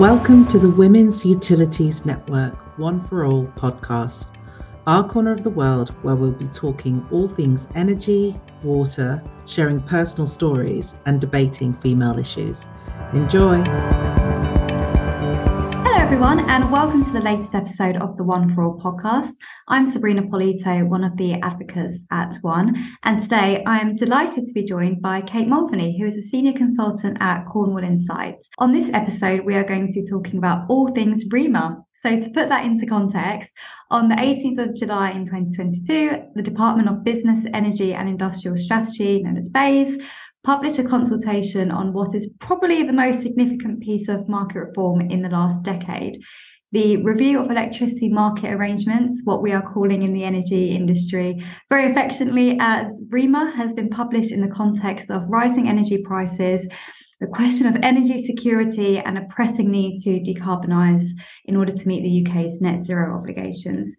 Welcome to the Women's Utilities Network One for All podcast, our corner of the world where we'll be talking all things energy, water, sharing personal stories, and debating female issues. Enjoy! Everyone, and welcome to the latest episode of the One for All podcast. I'm Sabrina Polito, one of the advocates at One, and today I am delighted to be joined by Kate Mulvaney, who is a senior consultant at Cornwall Insight. On this episode, we are going to be talking about all things REMA. So, to put that into context, on the 18th of July in 2022, the Department of Business, Energy and Industrial Strategy, known as BEIS, published a consultation on what is probably the most significant piece of market reform in the last decade the review of electricity market arrangements, what we are calling in the energy industry very affectionately as REMA, has been published in the context of rising energy prices, the question of energy security, and a pressing need to decarbonise in order to meet the UK's net zero obligations.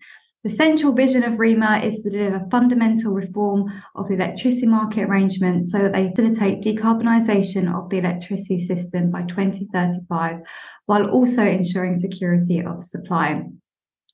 The central vision of REMA is to deliver fundamental reform of the electricity market arrangements so that they facilitate decarbonisation of the electricity system by 2035, while also ensuring security of supply.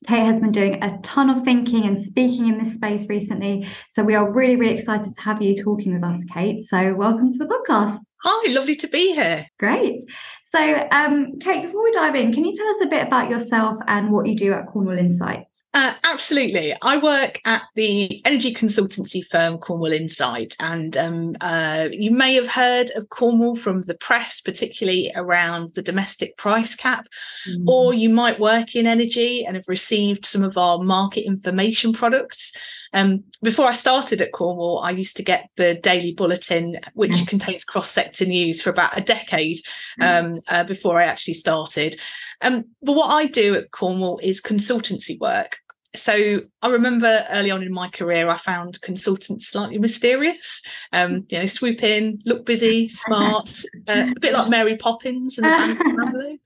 Kate has been doing a ton of thinking and speaking in this space recently. So we are really, really excited to have you talking with us, Kate. So welcome to the podcast. Hi, lovely to be here. Great. So, um, Kate, before we dive in, can you tell us a bit about yourself and what you do at Cornwall Insight? Uh, absolutely. I work at the energy consultancy firm Cornwall Insight, and um, uh, you may have heard of Cornwall from the press, particularly around the domestic price cap, mm. or you might work in energy and have received some of our market information products. Um, before I started at Cornwall, I used to get the daily bulletin, which mm. contains cross sector news for about a decade mm. um, uh, before I actually started. Um, but what I do at Cornwall is consultancy work. So I remember early on in my career, I found consultants slightly mysterious. Um, you know, swoop in, look busy, smart, uh, a bit like Mary Poppins and the Banks family.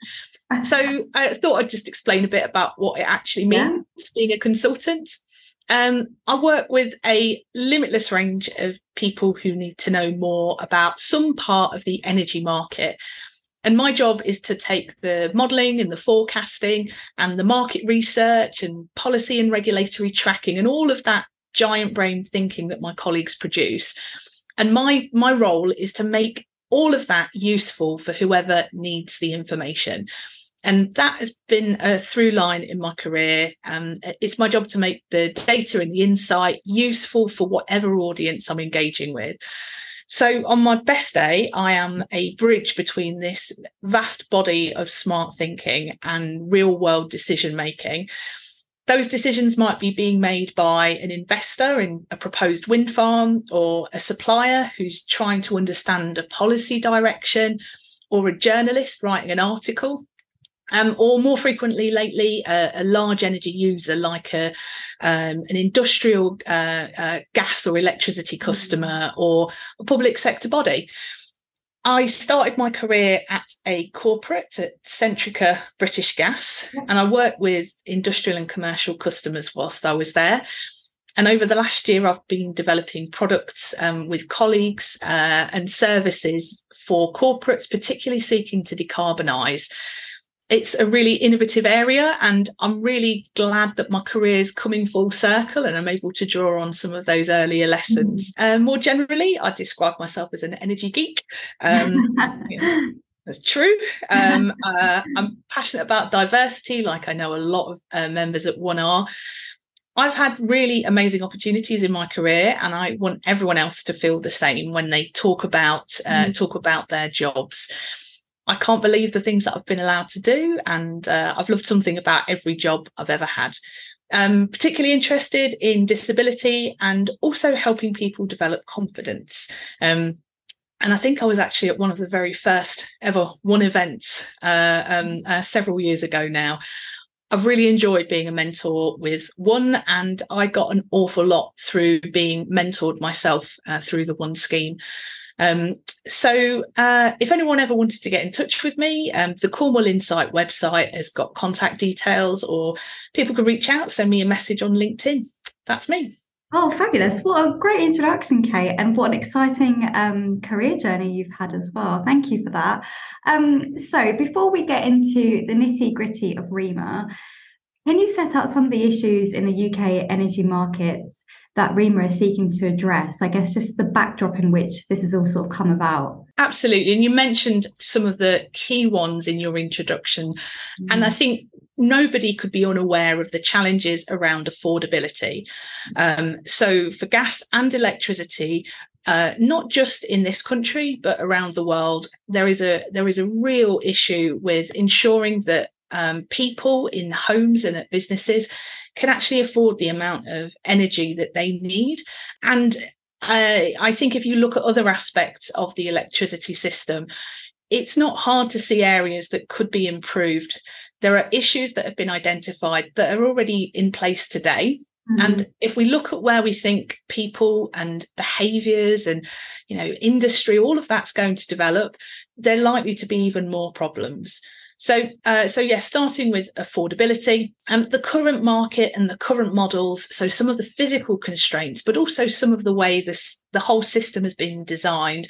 So I thought I'd just explain a bit about what it actually means yeah. being a consultant. Um, I work with a limitless range of people who need to know more about some part of the energy market. And my job is to take the modelling and the forecasting and the market research and policy and regulatory tracking and all of that giant brain thinking that my colleagues produce. And my my role is to make all of that useful for whoever needs the information and that has been a through line in my career. Um, it's my job to make the data and the insight useful for whatever audience I'm engaging with. So, on my best day, I am a bridge between this vast body of smart thinking and real world decision making. Those decisions might be being made by an investor in a proposed wind farm, or a supplier who's trying to understand a policy direction, or a journalist writing an article um, or more frequently lately, uh, a large energy user like a um, an industrial uh, uh, gas or electricity mm. customer or a public sector body. I started my career at a corporate at Centrica British Gas, and I worked with industrial and commercial customers whilst I was there. And over the last year, I've been developing products um, with colleagues uh, and services for corporates, particularly seeking to decarbonise it's a really innovative area and i'm really glad that my career is coming full circle and i'm able to draw on some of those earlier lessons mm. um, more generally i describe myself as an energy geek um, you know, that's true um, uh, i'm passionate about diversity like i know a lot of uh, members at one are I've had really amazing opportunities in my career, and I want everyone else to feel the same when they talk about uh, mm. talk about their jobs. I can't believe the things that I've been allowed to do. And uh, I've loved something about every job I've ever had. Um, particularly interested in disability and also helping people develop confidence. Um, and I think I was actually at one of the very first ever one events uh, um, uh, several years ago now. I've really enjoyed being a mentor with one, and I got an awful lot through being mentored myself uh, through the one scheme. Um, so, uh, if anyone ever wanted to get in touch with me, um, the Cornwall Insight website has got contact details, or people can reach out, send me a message on LinkedIn. That's me. Oh, fabulous. What a great introduction, Kate, and what an exciting um, career journey you've had as well. Thank you for that. Um, so, before we get into the nitty gritty of REMA, can you set out some of the issues in the UK energy markets that REMA is seeking to address? I guess just the backdrop in which this has all sort of come about. Absolutely. And you mentioned some of the key ones in your introduction. Mm. And I mm. think nobody could be unaware of the challenges around affordability. Um, so for gas and electricity, uh, not just in this country but around the world, there is a there is a real issue with ensuring that um, people in homes and at businesses can actually afford the amount of energy that they need. And uh, I think if you look at other aspects of the electricity system, it's not hard to see areas that could be improved. There are issues that have been identified that are already in place today. Mm-hmm. And if we look at where we think people and behaviors and you know industry, all of that's going to develop, they're likely to be even more problems. So, uh, so yes, starting with affordability, um, the current market and the current models. So, some of the physical constraints, but also some of the way this the whole system has been designed,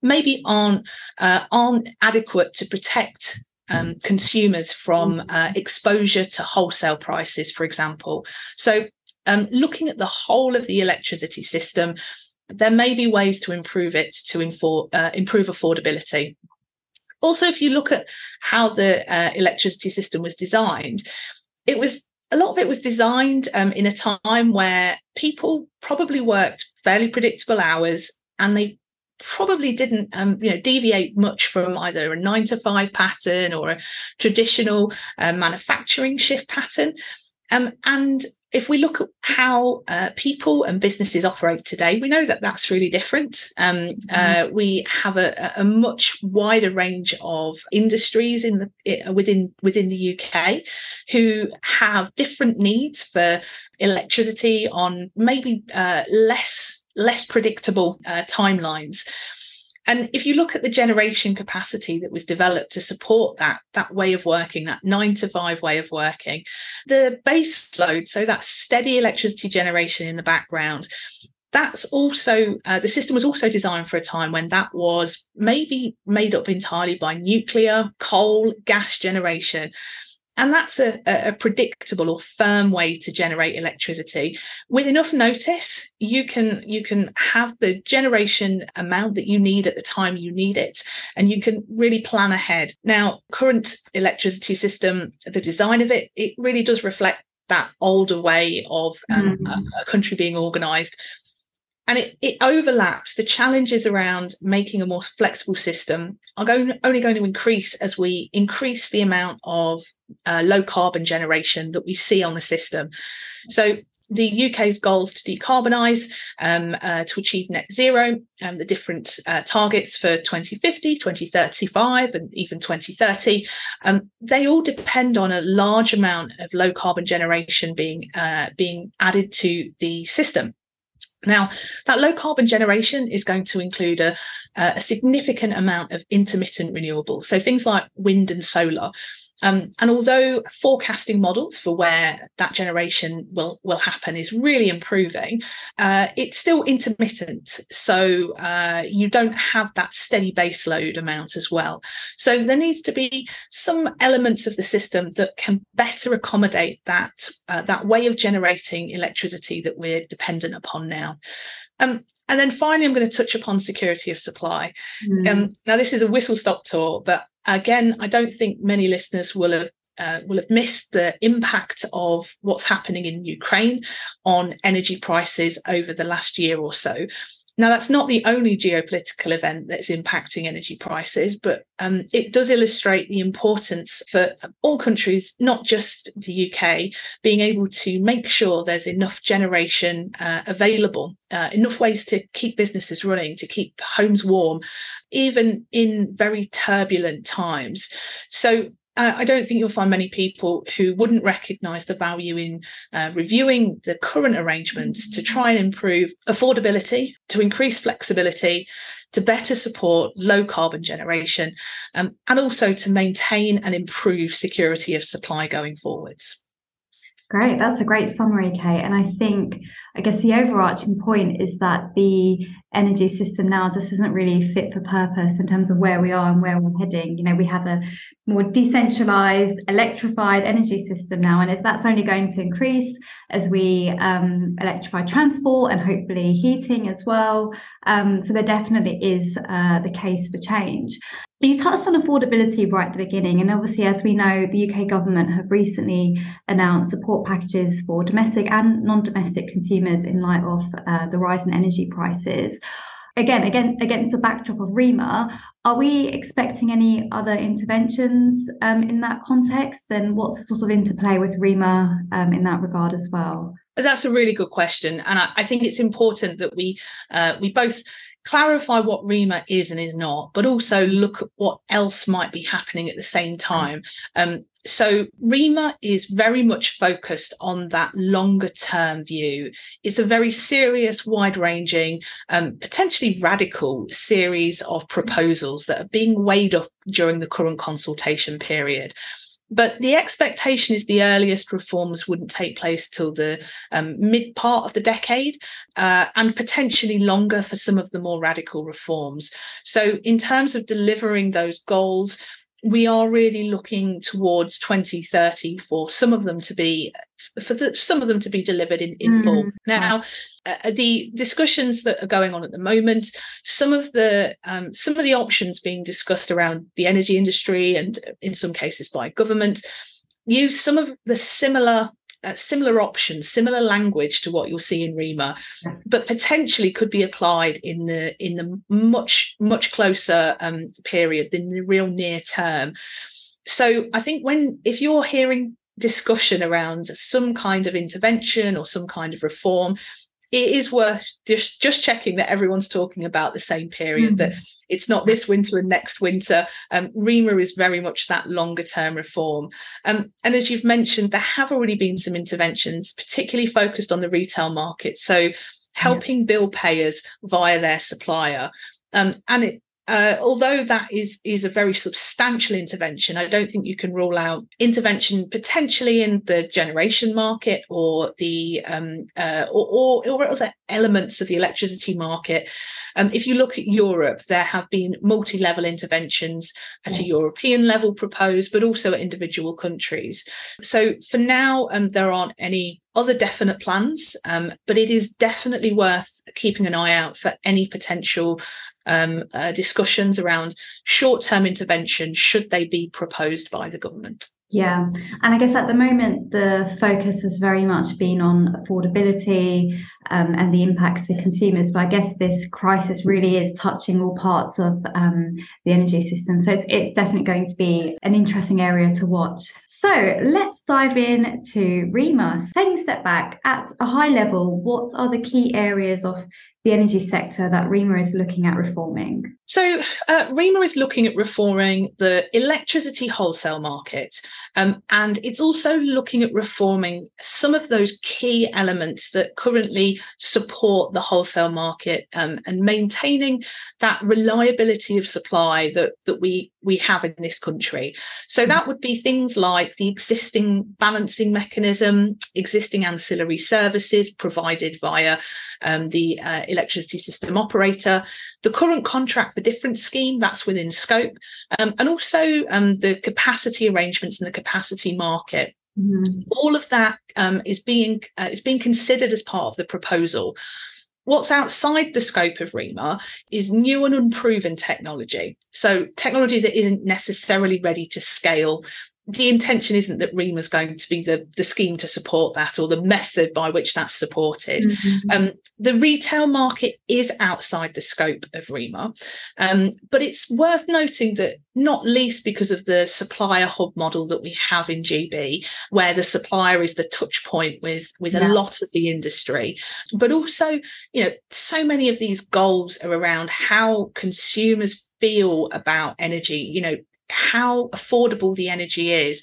maybe aren't uh, aren't adequate to protect um, consumers from uh, exposure to wholesale prices, for example. So, um, looking at the whole of the electricity system, there may be ways to improve it to infor- uh, improve affordability. Also, if you look at how the uh, electricity system was designed, it was a lot of it was designed um, in a time where people probably worked fairly predictable hours and they probably didn't um, you know deviate much from either a nine to five pattern or a traditional uh, manufacturing shift pattern. Um, and if we look at how uh, people and businesses operate today, we know that that's really different. Um, mm-hmm. uh, we have a, a, much wider range of industries in the within within the UK who have different needs for electricity on maybe uh, less less predictable uh, timelines. And if you look at the generation capacity that was developed to support that, that way of working, that nine to five way of working, the base load, so that steady electricity generation in the background, that's also uh, the system was also designed for a time when that was maybe made up entirely by nuclear, coal, gas generation. And that's a, a, predictable or firm way to generate electricity. With enough notice, you can you can have the generation amount that you need at the time you need it, and you can really plan ahead. Now, current electricity system, the design of it, it really does reflect that older way of um, mm. a, a country being organized and it, it overlaps the challenges around making a more flexible system are going, only going to increase as we increase the amount of uh, low carbon generation that we see on the system so the UK's goals to decarbonise, um, uh, to achieve net zero, um, the different uh, targets for 2050, 2035, and even 2030, um, they all depend on a large amount of low carbon generation being uh, being added to the system. Now, that low carbon generation is going to include a, a significant amount of intermittent renewables. So things like wind and solar. Um, and although forecasting models for where that generation will will happen is really improving, uh, it's still intermittent. So uh, you don't have that steady baseload amount as well. So there needs to be some elements of the system that can better accommodate that uh, that way of generating electricity that we're dependent upon now. Um, and then finally, I'm going to touch upon security of supply. Mm. Um, now, this is a whistle stop tour, but again, I don't think many listeners will have uh, will have missed the impact of what's happening in Ukraine on energy prices over the last year or so. Now, that's not the only geopolitical event that's impacting energy prices, but um, it does illustrate the importance for all countries, not just the UK, being able to make sure there's enough generation uh, available, uh, enough ways to keep businesses running, to keep homes warm, even in very turbulent times. So, I don't think you'll find many people who wouldn't recognize the value in uh, reviewing the current arrangements to try and improve affordability, to increase flexibility, to better support low carbon generation, um, and also to maintain and improve security of supply going forwards. Great, that's a great summary, Kate. And I think I guess the overarching point is that the energy system now just isn't really fit for purpose in terms of where we are and where we're heading. You know, we have a more decentralized, electrified energy system now, and that's only going to increase as we um, electrify transport and hopefully heating as well. Um, so there definitely is uh, the case for change. You touched on affordability right at the beginning, and obviously, as we know, the UK government have recently announced support packages for domestic and non-domestic consumers in light of uh, the rise in energy prices. Again, again, against the backdrop of REMA, are we expecting any other interventions um, in that context? And what's the sort of interplay with REMA um, in that regard as well? That's a really good question, and I, I think it's important that we uh, we both clarify what REMA is and is not, but also look at what else might be happening at the same time. Um, so REMA is very much focused on that longer term view. It's a very serious, wide ranging, um, potentially radical series of proposals that are being weighed up during the current consultation period but the expectation is the earliest reforms wouldn't take place till the um, mid part of the decade uh, and potentially longer for some of the more radical reforms. So, in terms of delivering those goals, we are really looking towards 2030 for some of them to be for the, some of them to be delivered in, in mm. full now uh, the discussions that are going on at the moment some of the um, some of the options being discussed around the energy industry and in some cases by government use some of the similar uh, similar options, similar language to what you'll see in REMA, but potentially could be applied in the in the much much closer um, period than the real near term. So I think when if you're hearing discussion around some kind of intervention or some kind of reform, it is worth just just checking that everyone's talking about the same period mm. that it's not this winter and next winter. Um, rema is very much that longer term reform. Um, and as you've mentioned there have already been some interventions particularly focused on the retail market. So helping yeah. bill payers via their supplier. Um, and it, uh, although that is is a very substantial intervention, I don't think you can rule out intervention potentially in the generation market or the um, uh, or, or, or, other elements of the electricity market. Um, if you look at Europe, there have been multi-level interventions at a European level proposed, but also at individual countries. So for now, um, there aren't any other definite plans, um, but it is definitely worth keeping an eye out for any potential um, uh, discussions around short term intervention should they be proposed by the government. Yeah. And I guess at the moment, the focus has very much been on affordability um, and the impacts to consumers. But I guess this crisis really is touching all parts of um, the energy system. So it's, it's definitely going to be an interesting area to watch. So let's dive in to REMA. Taking a step back, at a high level, what are the key areas of the energy sector that REMA is looking at reforming? So, uh, REMA is looking at reforming the electricity wholesale market, um, and it's also looking at reforming some of those key elements that currently support the wholesale market um, and maintaining that reliability of supply that that we we have in this country. So that would be things like the existing balancing mechanism, existing ancillary services provided via um, the uh, electricity system operator, the current contract for difference scheme that's within scope, um, and also um, the capacity arrangements in the capacity market. Mm-hmm. All of that um, is being uh, is being considered as part of the proposal. What's outside the scope of REMA is new and unproven technology. So, technology that isn't necessarily ready to scale the intention isn't that REMA is going to be the, the scheme to support that or the method by which that's supported. Mm-hmm. Um, the retail market is outside the scope of REMA, um, but it's worth noting that not least because of the supplier hub model that we have in GB, where the supplier is the touch point with, with yeah. a lot of the industry, but also, you know, so many of these goals are around how consumers feel about energy you know how affordable the energy is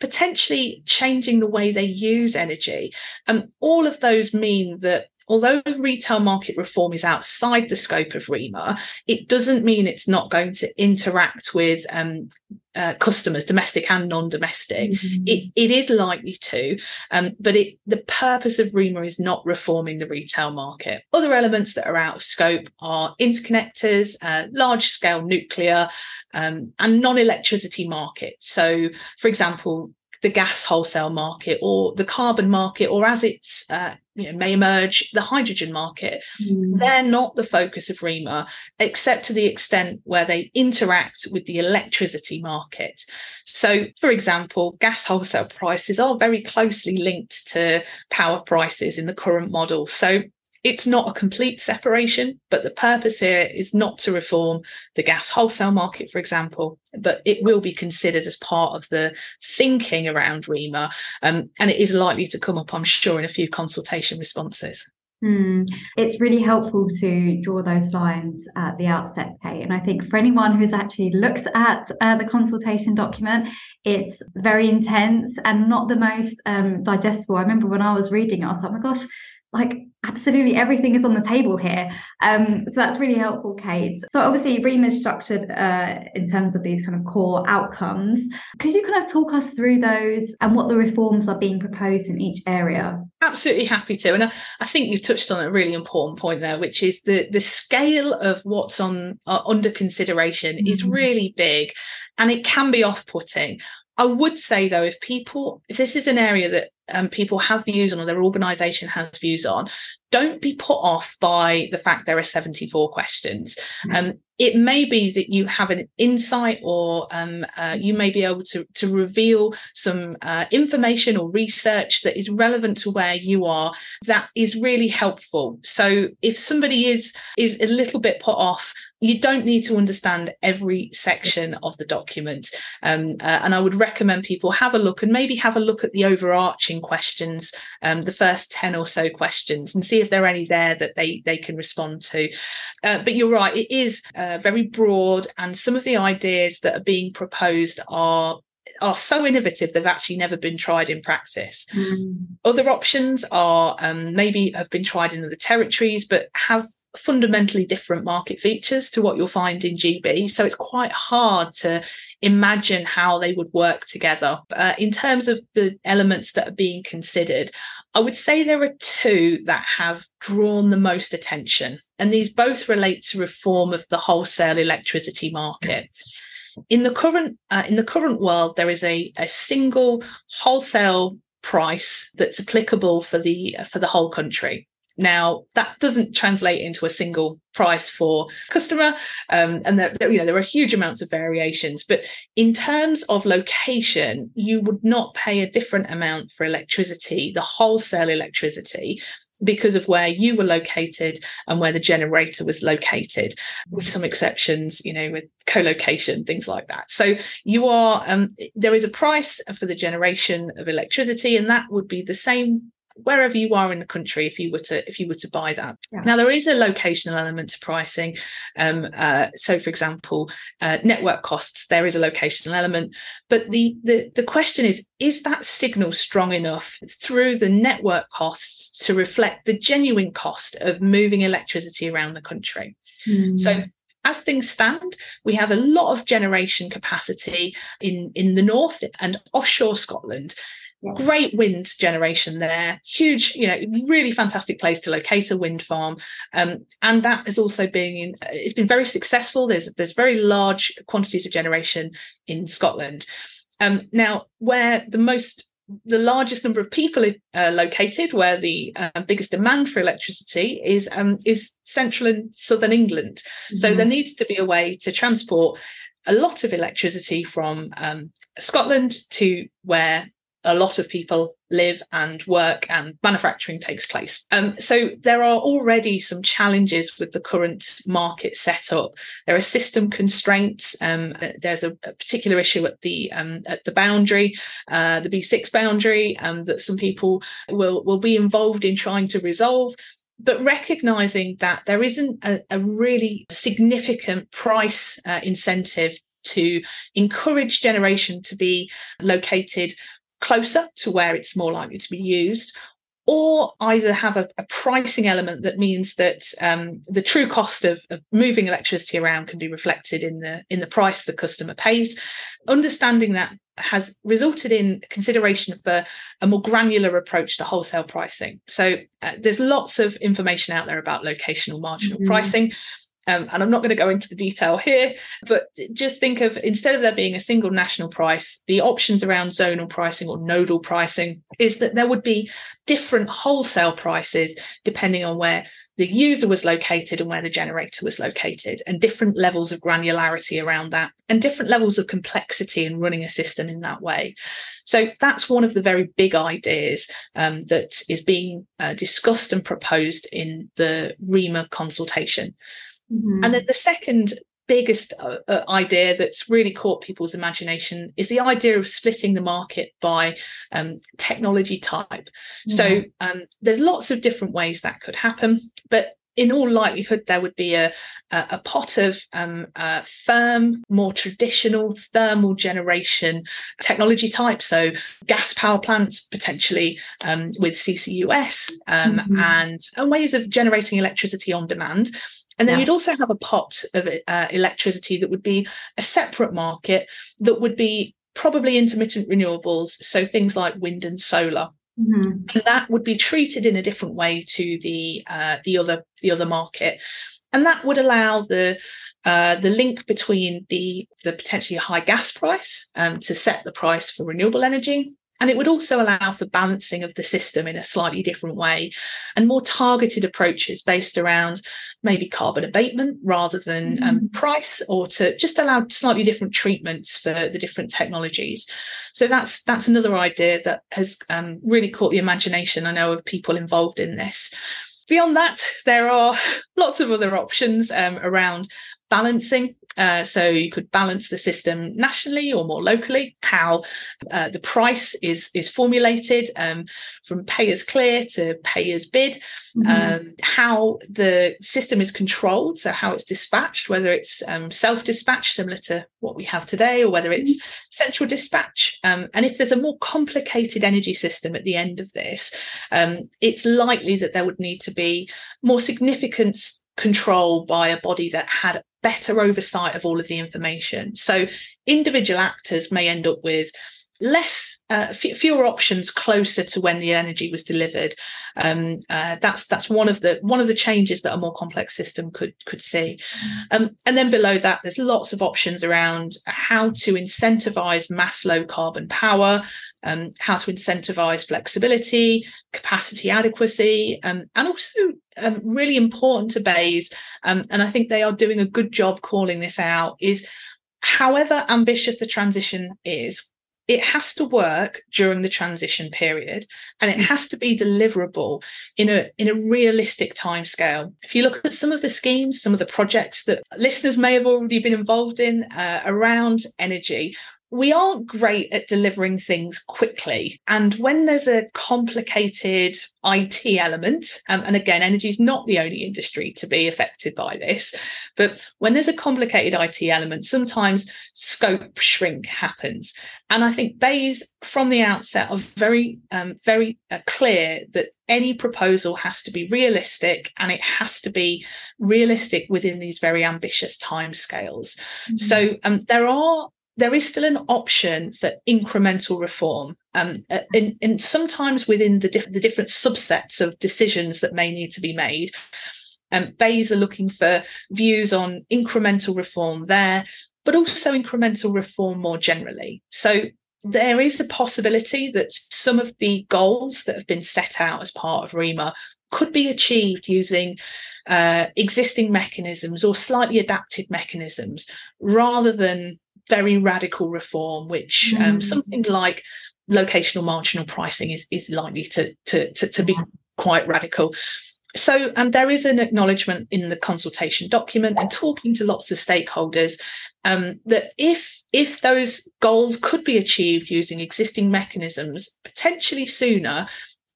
potentially changing the way they use energy. And all of those mean that although retail market reform is outside the scope of REMA, it doesn't mean it's not going to interact with um, uh, customers, domestic and non-domestic. Mm-hmm. It, it is likely to, um, but it, the purpose of REMA is not reforming the retail market. Other elements that are out of scope are interconnectors, uh, large-scale nuclear, um, and non-electricity markets. So, for example, the gas wholesale market or the carbon market, or as it's uh, you know may emerge, the hydrogen market. Mm. They're not the focus of REMA, except to the extent where they interact with the electricity market. So, for example, gas wholesale prices are very closely linked to power prices in the current model. So it's not a complete separation, but the purpose here is not to reform the gas wholesale market, for example, but it will be considered as part of the thinking around REMA. Um, and it is likely to come up, I'm sure, in a few consultation responses. Hmm. It's really helpful to draw those lines at the outset, Kate. And I think for anyone who's actually looked at uh, the consultation document, it's very intense and not the most um, digestible. I remember when I was reading it, I was like, oh my gosh, like absolutely everything is on the table here. Um, so that's really helpful, Kate. So obviously, REMA is structured uh, in terms of these kind of core outcomes. Could you kind of talk us through those and what the reforms are being proposed in each area? Absolutely happy to. And I, I think you touched on a really important point there, which is the the scale of what's on uh, under consideration mm-hmm. is really big, and it can be off putting. I would say though, if people, if this is an area that um, people have views on or their organization has views on, don't be put off by the fact there are 74 questions. Mm-hmm. Um, it may be that you have an insight or um, uh, you may be able to, to reveal some uh, information or research that is relevant to where you are that is really helpful so if somebody is is a little bit put off you don't need to understand every section of the document um, uh, and i would recommend people have a look and maybe have a look at the overarching questions um, the first 10 or so questions and see if there are any there that they they can respond to uh, but you're right it is uh, very broad and some of the ideas that are being proposed are are so innovative they've actually never been tried in practice. Mm. Other options are um, maybe have been tried in other territories, but have fundamentally different market features to what you'll find in GB. So it's quite hard to imagine how they would work together. Uh, in terms of the elements that are being considered, I would say there are two that have drawn the most attention, and these both relate to reform of the wholesale electricity market. In the current uh, in the current world, there is a, a single wholesale price that's applicable for the for the whole country. Now that doesn't translate into a single price for customer, um, and there, you know there are huge amounts of variations. But in terms of location, you would not pay a different amount for electricity, the wholesale electricity, because of where you were located and where the generator was located, with some exceptions, you know, with co-location, things like that. So you are um, there is a price for the generation of electricity, and that would be the same wherever you are in the country if you were to if you were to buy that yeah. now there is a locational element to pricing um, uh, so for example uh, network costs there is a locational element but the, the the question is is that signal strong enough through the network costs to reflect the genuine cost of moving electricity around the country mm. so as things stand, we have a lot of generation capacity in, in the north and offshore Scotland. Great wind generation there, huge, you know, really fantastic place to locate a wind farm, um, and that has also been it's been very successful. There's there's very large quantities of generation in Scotland. Um, now, where the most the largest number of people are located, where the uh, biggest demand for electricity is um, is central and southern England. Mm-hmm. So there needs to be a way to transport a lot of electricity from um, Scotland to where a lot of people live and work and manufacturing takes place. Um, so there are already some challenges with the current market setup. There are system constraints. Um, there's a, a, particular issue at the um, at the boundary, uh, the B6 boundary, um, that some people will will be involved in trying to resolve but recognizing that there isn't a, a really significant price uh, incentive to encourage generation to be located closer to where it's more likely to be used or either have a, a, pricing element that means that um, the true cost of, of, moving electricity around can be reflected in the in the price the customer pays. Understanding that has resulted in consideration for a more granular approach to wholesale pricing. So uh, there's lots of information out there about locational marginal mm-hmm. pricing. Um, and I'm not going to go into the detail here, but just think of instead of there being a single national price, the options around zonal pricing or nodal pricing is that there would be different wholesale prices depending on where the user was located and where the generator was located, and different levels of granularity around that, and different levels of complexity in running a system in that way. So that's one of the very big ideas um, that is being uh, discussed and proposed in the REMA consultation. Mm-hmm. And then the second biggest uh, uh, idea that's really caught people's imagination is the idea of splitting the market by um, technology type. Mm-hmm. So um, there's lots of different ways that could happen, but in all likelihood, there would be a, a, a pot of um, uh, firm, more traditional thermal generation technology type. So, gas power plants, potentially um, with CCUS, um, mm-hmm. and, and ways of generating electricity on demand. And then yeah. you'd also have a pot of uh, electricity that would be a separate market that would be probably intermittent renewables. So things like wind and solar. Mm-hmm. And that would be treated in a different way to the uh, the other the other market, and that would allow the uh, the link between the the potentially high gas price um, to set the price for renewable energy, and it would also allow for balancing of the system in a slightly different way and more targeted approaches based around maybe carbon abatement rather than um, mm. price or to just allow slightly different treatments for the different technologies. So that's that's another idea that has um, really caught the imagination, I know, of people involved in this. Beyond that, there are lots of other options um, around balancing uh, so you could balance the system nationally or more locally. How uh, the price is is formulated um, from pay as clear to pay as bid. Mm-hmm. Um, how the system is controlled, so how it's dispatched, whether it's um, self dispatch similar to what we have today, or whether it's mm-hmm. central dispatch. Um, and if there's a more complicated energy system at the end of this, um, it's likely that there would need to be more significant control by a body that had better oversight of all of the information. So individual actors may end up with less uh, f- fewer options closer to when the energy was delivered. Um, uh, that's that's one of the one of the changes that a more complex system could could see. Um, and then below that there's lots of options around how to incentivize mass low carbon power um, how to incentivize flexibility capacity adequacy um, and also um, really important to BEIS um, and i think they are doing a good job calling this out is however ambitious the transition is it has to work during the transition period and it mm. has to be deliverable in a in a realistic time scale if you look at some of the schemes some of the projects that listeners may have already been involved in uh, around energy we aren't great at delivering things quickly. And when there's a complicated IT element, um, and again, energy is not the only industry to be affected by this, but when there's a complicated IT element, sometimes scope shrink happens. And I think BEIS from the outset are very, um, very uh, clear that any proposal has to be realistic and it has to be realistic within these very ambitious timescales. Mm-hmm. So um, there are there is still an option for incremental reform. Um, uh, and, and sometimes within the, diff- the different subsets of decisions that may need to be made, um, BEIS are looking for views on incremental reform there, but also incremental reform more generally. So there is a possibility that some of the goals that have been set out as part of REMA could be achieved using uh, existing mechanisms or slightly adapted mechanisms rather than very radical reform, which um, mm. um, something like locational marginal pricing is, is likely to, to, to, to be quite radical. So um, there is an acknowledgement in the consultation document and talking to lots of stakeholders um, that if if those goals could be achieved using existing mechanisms potentially sooner,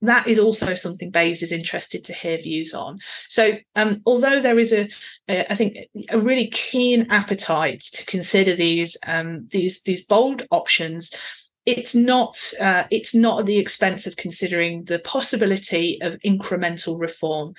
that is also something BEIS is interested to hear views on. So, um, although there is a, a, I think, a really keen appetite to consider these um, these these bold options, it's not uh, it's not at the expense of considering the possibility of incremental reform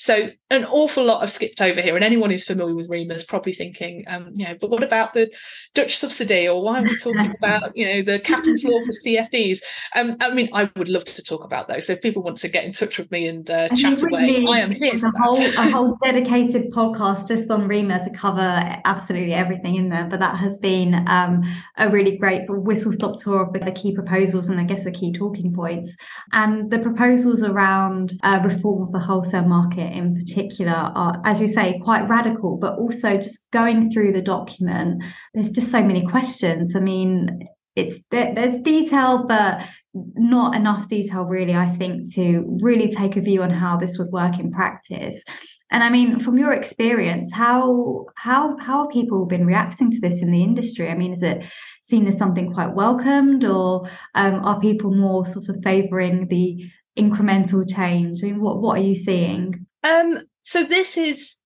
so an awful lot I've skipped over here, and anyone who's familiar with REMA is probably thinking, um, you know, but what about the Dutch subsidy, or why are we talking about, you know, the cap and floor for CFDs? Um, I mean, I would love to talk about those. So if people want to get in touch with me and uh, chat away, I am here. A whole, a whole dedicated podcast just on REMA to cover absolutely everything in there. But that has been um, a really great sort of whistle stop tour of the key proposals and I guess the key talking points. And the proposals around uh, reform of the wholesale market in particular are, as you say, quite radical, but also just going through the document, there's just so many questions. I mean, it's there, there's detail, but not enough detail, really, I think, to really take a view on how this would work in practice. And I mean, from your experience, how how how have people been reacting to this in the industry? I mean, is it seen as something quite welcomed, or um, are people more sort of favouring the incremental change? I mean, what what are you seeing? Um, so this is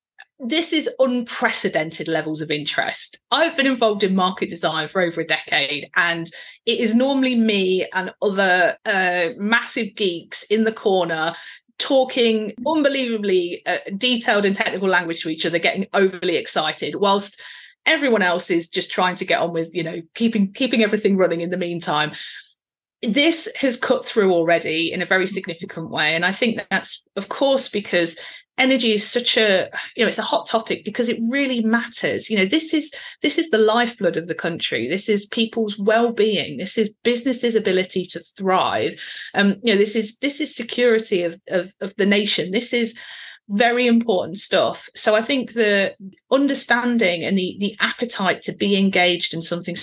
this is unprecedented levels of interest. I've been involved in market design for over a decade, and it is normally me and other uh, massive geeks in the corner talking unbelievably uh, detailed and technical language to each other, getting overly excited, whilst everyone else is just trying to get on with, you know, keeping keeping everything running in the meantime this has cut through already in a very significant way. And i think that's of course because energy is such a you know it's a hot topic because it really matters. You know this is this is the lifeblood of the country. This is people's well-being. This is businesses ability to thrive. Um you know this is this is security of of, of the nation. This is very important stuff. So i think the understanding and the the appetite to be engaged in something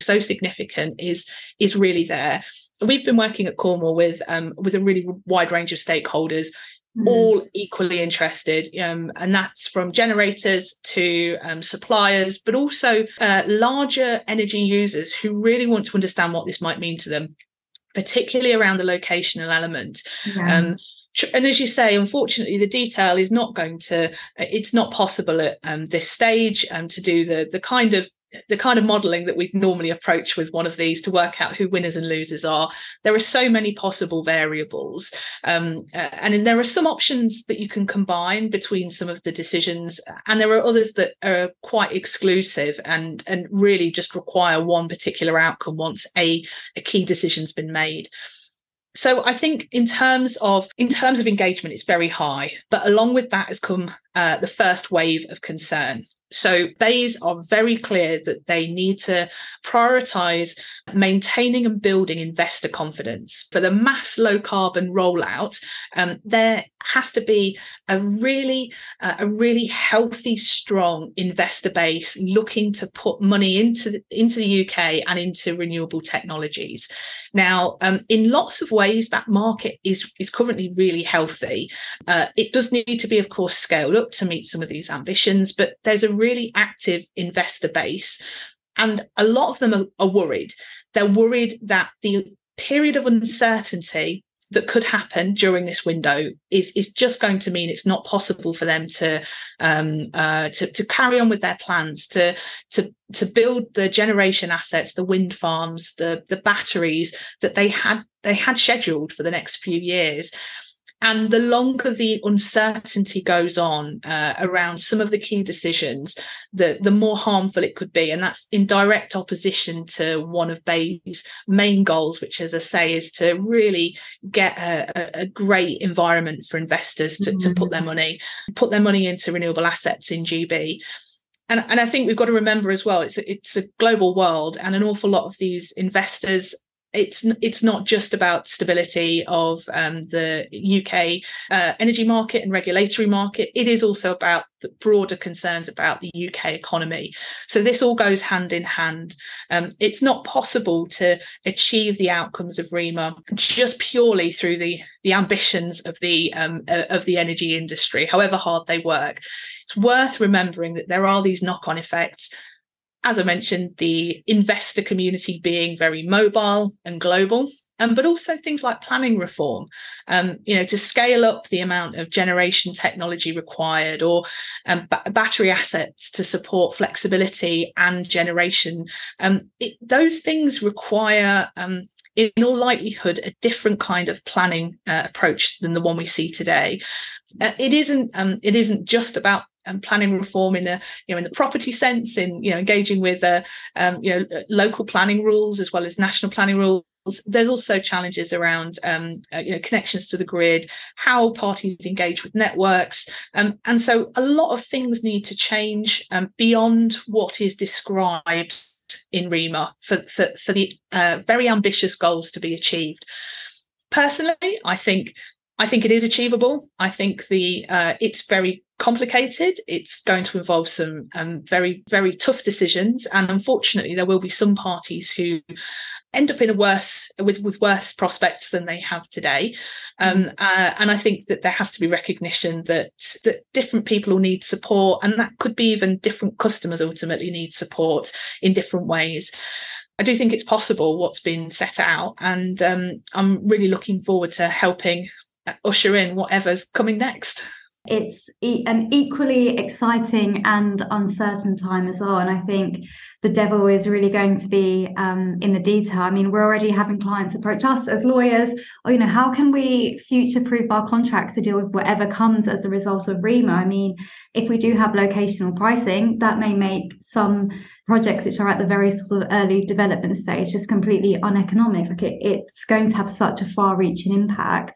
so significant is is really there we've been working at Cornwall with um, with a really wide range of stakeholders, mm. all equally interested, um, and that's from generators to um, suppliers, but also uh, larger energy users who really want to understand what this might mean to them, particularly around the locational element. Yeah. Um, and as you say unfortunately the detail is not going to it's not possible at um, this stage um, to do the the kind of the kind of modeling that we'd normally approach with one of these to work out who winners and losers are. There are so many possible variables um, uh, and there are some options that you can combine between some of the decisions and there are others that are quite exclusive and and really just require one particular outcome once a, a key decision's been made. So i think in terms of in terms of engagement it's very high but along with that has come uh, the first wave of concern so BEIS are very clear that they need to prioritize maintaining and building investor confidence. For the mass low carbon rollout, um, there has to be a really uh, a really healthy, strong investor base looking to put money into the, into the UK and into renewable technologies. Now, um, in lots of ways, that market is is currently really healthy. Uh, it does need to be, of course, scaled up to meet some of these ambitions, but there's a really active investor base. And a lot of them are, are worried. They're worried that the period of uncertainty that could happen during this window is is just going to mean it's not possible for them to um, uh, to to carry on with their plans to to to build the generation assets, the wind farms, the the batteries that they had they had scheduled for the next few years. And the longer the uncertainty goes on uh, around some of the key decisions, the, the more harmful it could be. And that's in direct opposition to one of BEIS' main goals, which, as I say, is to really get a, a great environment for investors to, mm-hmm. to put their mm. money, put their money into renewable assets in GB and, and I think we've got to remember as well, it's a, it's a global world, and an awful lot of these investors it's it's not just about stability of um, the UK uh, energy market and regulatory market. It is also about the broader concerns about the UK economy. So this all goes hand in hand. Um, it's not possible to achieve the outcomes of REMA just purely through the the ambitions of the um, uh, of the energy industry, however hard they work. It's worth remembering that there are these knock on effects as I mentioned, the investor community being very mobile and global. Um, but also things like planning reform, um, you know, to scale up the amount of generation technology required, or um, ba- battery assets to support flexibility and generation. Um, it, those things require um, in all likelihood a different kind of planning uh, approach than the one we see today. Uh, it isn't um, it isn't just about planning reform in a you know in the property sense in you know engaging with uh, um, you know local planning rules as well as national planning rules there's also challenges around um, uh, you know connections to the grid how parties engage with networks um, and so a lot of things need to change um, beyond what is described in REMA for, for, for the uh, very ambitious goals to be achieved. Personally, I think I think it is achievable. I think the uh, it's very complicated. It's going to involve some um, very very tough decisions, and unfortunately, there will be some parties who end up in a worse with with worse prospects than they have today. Um, mm. uh, and I think that there has to be recognition that that different people will need support, and that could be even different customers ultimately need support in different ways. I do think it's possible what's been set out, and um, I'm really looking forward to helping usher in whatever's coming next. It's an equally exciting and uncertain time as well. And I think the devil is really going to be um, in the detail. I mean, we're already having clients approach us as lawyers, or, you know, how can we future proof our contracts to deal with whatever comes as a result of REMA? I mean, if we do have locational pricing, that may make some projects which are at the very sort of early development stage just completely uneconomic. Like it, it's going to have such a far reaching impact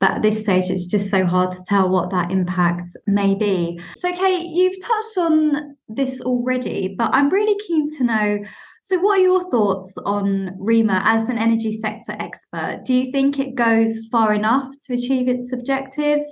but at this stage, it's just so hard to tell what that impact may be. So, Kate, you've touched on this already, but I'm really keen to know. So, what are your thoughts on REMA as an energy sector expert? Do you think it goes far enough to achieve its objectives?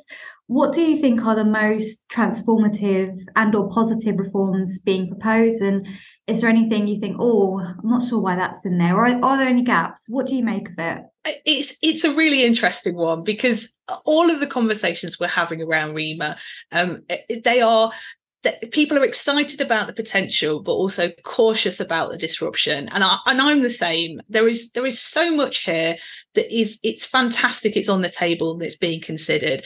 What do you think are the most transformative and or positive reforms being proposed? And is there anything you think, oh, I'm not sure why that's in there? Or are there any gaps? What do you make of it? It's it's a really interesting one because all of the conversations we're having around REMA, um, they are people are excited about the potential but also cautious about the disruption. And I and I'm the same. There is there is so much here that is it's fantastic it's on the table and it's being considered.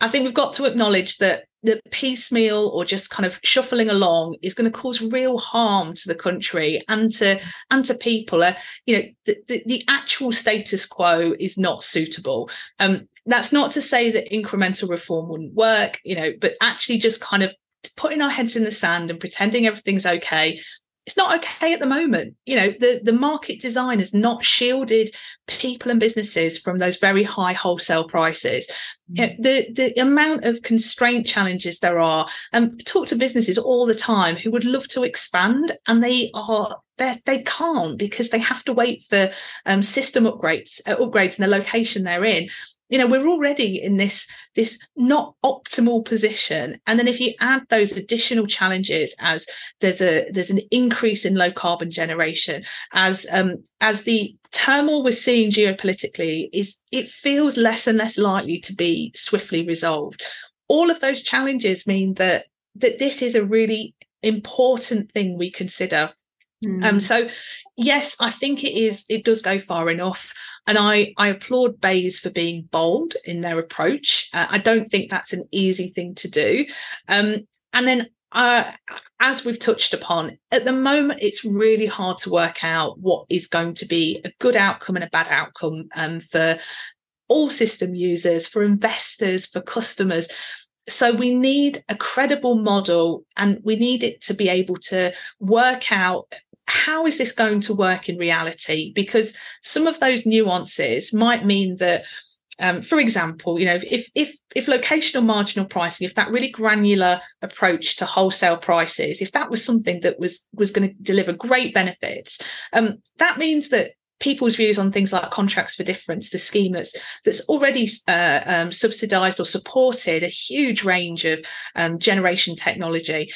I think we've got to acknowledge that the piecemeal or just kind of shuffling along is going to cause real harm to the country and to and to people. Uh, you know, the, the, the, actual status quo is not suitable. Um, that's not to say that incremental reform wouldn't work, you know, but actually just kind of putting our heads in the sand and pretending everything's okay it's not okay at the moment. You know, the, the market design has not shielded people and businesses from those very high wholesale prices. You know, the the amount of constraint challenges there are, and um, talk to businesses all the time who would love to expand, and they are they they can't because they have to wait for um, system upgrades uh, upgrades in the location they're in you know we're already in this this not optimal position and then if you add those additional challenges as there's a there's an increase in low carbon generation as um as the turmoil we're seeing geopolitically is it feels less and less likely to be swiftly resolved all of those challenges mean that that this is a really important thing we consider Mm. Um, so yes, I think it is. It does go far enough, and I I applaud BEIS for being bold in their approach. Uh, I don't think that's an easy thing to do. Um, and then uh, as we've touched upon, at the moment, it's really hard to work out what is going to be a good outcome and a bad outcome um, for all system users, for investors, for customers. So we need a credible model and we need it to be able to work out how is this going to work in reality? Because some of those nuances might mean that um, for example, you know, if if if locational marginal pricing, if that really granular approach to wholesale prices, if that was something that was was going to deliver great benefits, um, that means that people's views on things like contracts for difference, the scheme that's that's already uh, um, subsidised or supported a huge range of um, generation technology.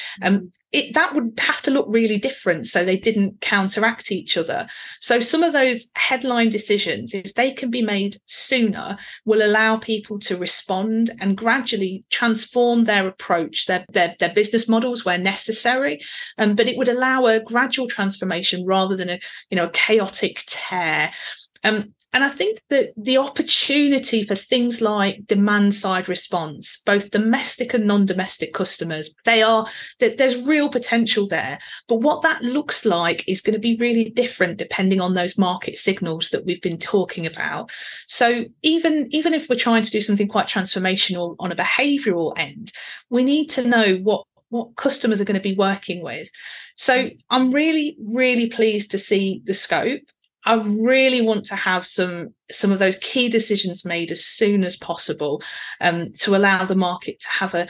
It, that would have to look really different so they didn't counteract each other. So some of those headline decisions, if they can be made sooner, will allow people to respond and gradually transform their approach, their their, their business models where necessary. Um, but it would allow a gradual transformation rather than a you know a chaotic tear. Um, and I think that the opportunity for things like demand side response, both domestic and non domestic customers, they are that there's real potential there. But what that looks like is going to be really different depending on those market signals that we've been talking about. So even, even if we're trying to do something quite transformational on a behavioral end, we need to know what what customers are going to be working with. So I'm really, really pleased to see the scope. I really want to have some some of those key decisions made as soon as possible um, to allow the market to have a,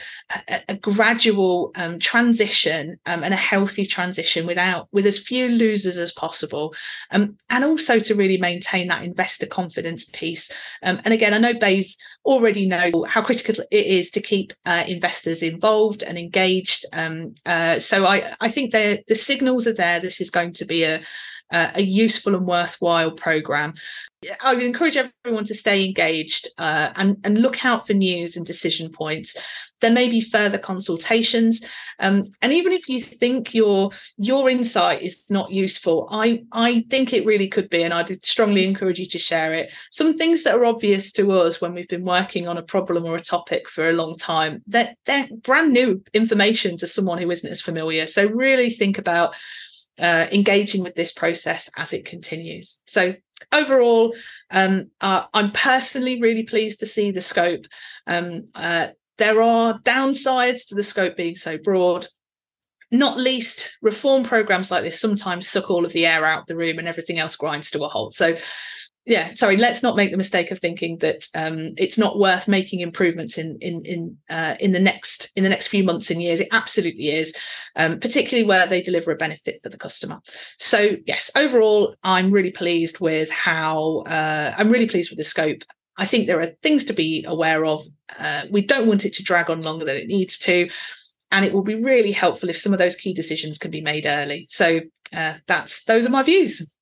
a, a gradual um, transition um, and a healthy transition without with as few losers as possible um, and also to really maintain that investor confidence piece. Um, and again I know BEIS already know how critical it is to keep uh, investors involved and engaged um, uh, so I, I think the signals are there. This is going to be a uh, a useful and worthwhile program. I would encourage everyone to stay engaged uh, and, and look out for news and decision points. There may be further consultations, um, and even if you think your your insight is not useful, I I think it really could be, and I'd strongly encourage you to share it. Some things that are obvious to us when we've been working on a problem or a topic for a long time, that they're, they're brand new information to someone who isn't as familiar. So really think about uh, engaging with this process as it continues. So overall, um, uh, I'm personally really pleased to see the scope. Um, uh, there are downsides to the scope being so broad. Not least, reform programs like this sometimes suck all of the air out of the room and everything else grinds to a halt. So yeah sorry let's not make the mistake of thinking that um, it's not worth making improvements in in in uh, in the next in the next few months and years. It absolutely is um, particularly where they deliver a benefit for the customer. So yes overall i'm really pleased with how uh, i'm really pleased with the scope. I think there are things to be aware of. Uh, we don't want it to drag on longer than it needs to and it will be really helpful if some of those key decisions can be made early. So uh, that's those are my views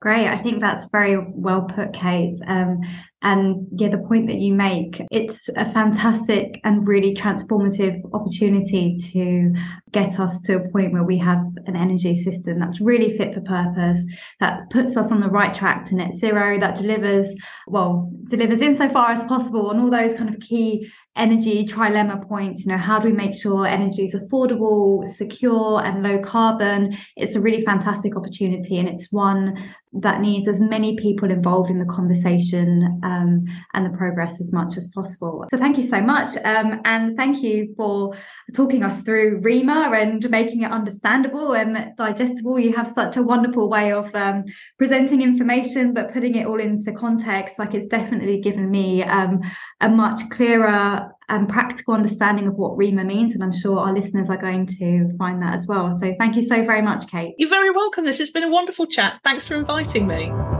Great. I think that's very well put, Kate. Um, and yeah, the point that you make, it's a fantastic and really transformative opportunity to get us to a point where we have an energy system that's really fit for purpose, that puts us on the right track to net zero, that delivers, well, delivers insofar as possible on all those kind of key energy trilemma points. You know, how do we make sure energy is affordable, secure, and low carbon? It's a really fantastic opportunity, and it's one that needs as many people involved in the conversation um, and the progress as much as possible. So, thank you so much. Um, and thank you for talking us through REMA and making it understandable and digestible. You have such a wonderful way of um, presenting information, but putting it all into context. Like, it's definitely given me um, a much clearer and practical understanding of what REMA means. And I'm sure our listeners are going to find that as well. So, thank you so very much, Kate. You're very welcome. This has been a wonderful chat. Thanks for inviting me.